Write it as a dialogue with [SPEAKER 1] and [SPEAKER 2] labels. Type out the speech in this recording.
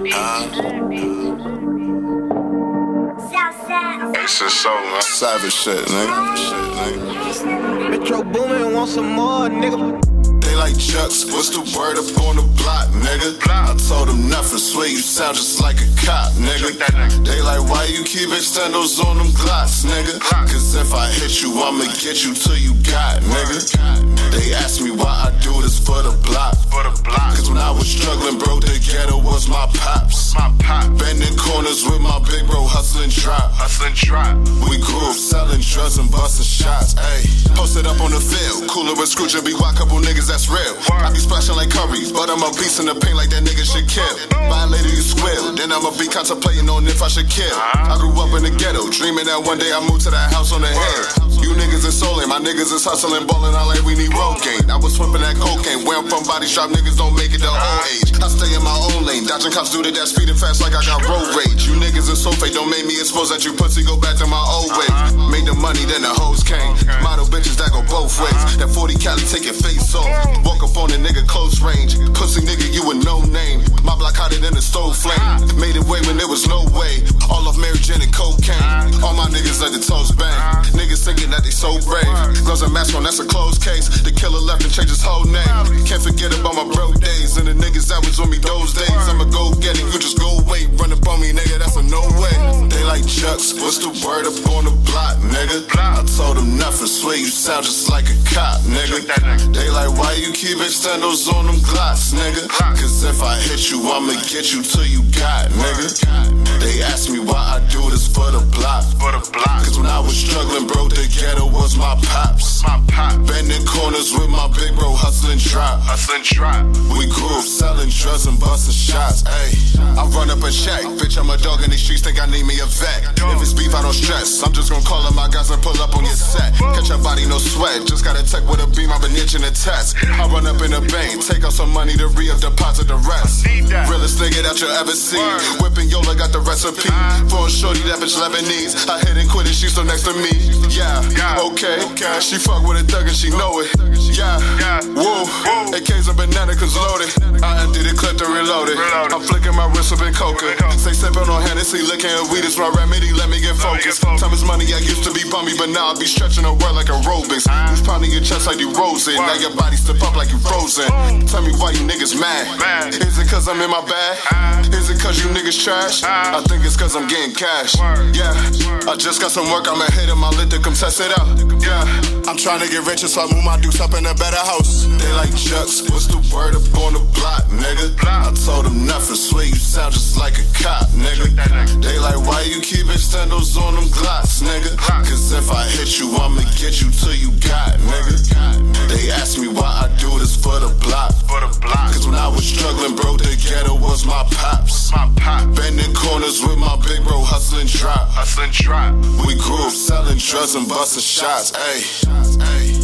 [SPEAKER 1] Ace and soul, man.
[SPEAKER 2] Savage shit, nigga. Shit, nigga.
[SPEAKER 3] Metro Boomin want some more, nigga.
[SPEAKER 2] They like Jookz, what's the word up on the block, nigga? I told them nothing, swear you sound just like a cop, nigga. They like, why you keep extendos on them glocks, nigga? Cause if I hit you, I'ma get you till you got, nigga. They ask me why I do corners with my big bro, hustling drop.
[SPEAKER 1] Hustling trap.
[SPEAKER 2] We up selling drugs and busting shots, ayy. Posted up on the field, cooler with Scrooge and be wild, couple niggas that's real. I be splashing like curries, but I'm a beast in the paint like that nigga should kill. Violator, you squill, then I'ma be contemplating on if I should kill. I grew up in the ghetto, dreaming that one day I move to that house on the hill. You niggas is soling, my niggas is hustling, balling out like we need road. I was swimming that cocaine, where I'm from, body shop niggas don't make it to old age. I stay in my own lane, dodging cops the that speeding fast like I got road rage. You niggas don't make me expose that you pussy go back to my old ways. Made the money, then the hoes came. Model bitches that go both ways. That 40 Cali take your face off. Walk up on a nigga close range. Pussy nigga, you a no name. My block hotter than a stove flame. Made it way when there was no way. All of Mary Jane and cocaine. All my niggas let the toes bang. Niggas thinking that they so brave. Gloves and mask on, that's a closed case. The killer left and changed his whole name. Can't forget about my bro days and the niggas that was with me those days. I'ma go get it, you just go wait. Run up on like what's the word up on the block, nigga? I told them nothing, swear you sound just like a cop, nigga. They like, why you keep extendos on them glocks, nigga? Cause if I hit you, I'ma get you till you got, nigga. Bending with my big bro, hustling drop.
[SPEAKER 1] Hustling trap.
[SPEAKER 2] We up selling drugs and busting shots, ayy. I run up a check. Bitch, I'm a dog in these streets, think I need me a vet. If it's beef, I don't stress. I'm just gonna call up my guys and pull up on your set. Catch your body, no sweat. Just got a tech with a beam, I've been itching a test. I run up in a bank, take out some money to re up deposit the rest. Realest nigga that you'll ever see. Whipping Yola got the recipe. For a shorty, that bitch Lebanese. I hit and quit it, she still next to me. Yeah,
[SPEAKER 1] Yeah.
[SPEAKER 2] okay. She fuck with a thug and she know it. Yeah,
[SPEAKER 1] Yeah.
[SPEAKER 2] woo.
[SPEAKER 1] Woo.
[SPEAKER 2] AKs and banana cause loaded. I emptied the clip to reload it.
[SPEAKER 1] Reload.
[SPEAKER 2] I'm flicking my wrist up in coca. Say sipping on Hennessy, licking weed is my remedy. Let me get
[SPEAKER 1] Let me get
[SPEAKER 2] focused. Time is money, I used to be bummy, but now I be stretching the world like aerobics. Who's ah. pounding your chest like you rosing? Now your body step up like you frozen. Tell me why you niggas mad.
[SPEAKER 1] Mad.
[SPEAKER 2] Is it cause I'm in my bag? Ah. Is it cause you niggas trash? Ah. I think it's cause I'm getting cash. Yeah, I just got some work, I'ma hit him, I'll let them come test it out. Yeah, I'm trying to get richer, so I move my deuce up in a better house. They like Jookz, what's the word up on the block, nigga? I told them nothing, swear you sound just like a cop, nigga. They like, why you keep extendos on them glocks, nigga? Cause if I hit you, I'ma get you till you got, nigga. They ask me why I do this for the block.
[SPEAKER 1] For the block.
[SPEAKER 2] Cause when I was struggling, bro, the ghetto was my pops. Bending corners with my big bro, hustling drop. We grew up selling drugs and busting shots, ayy.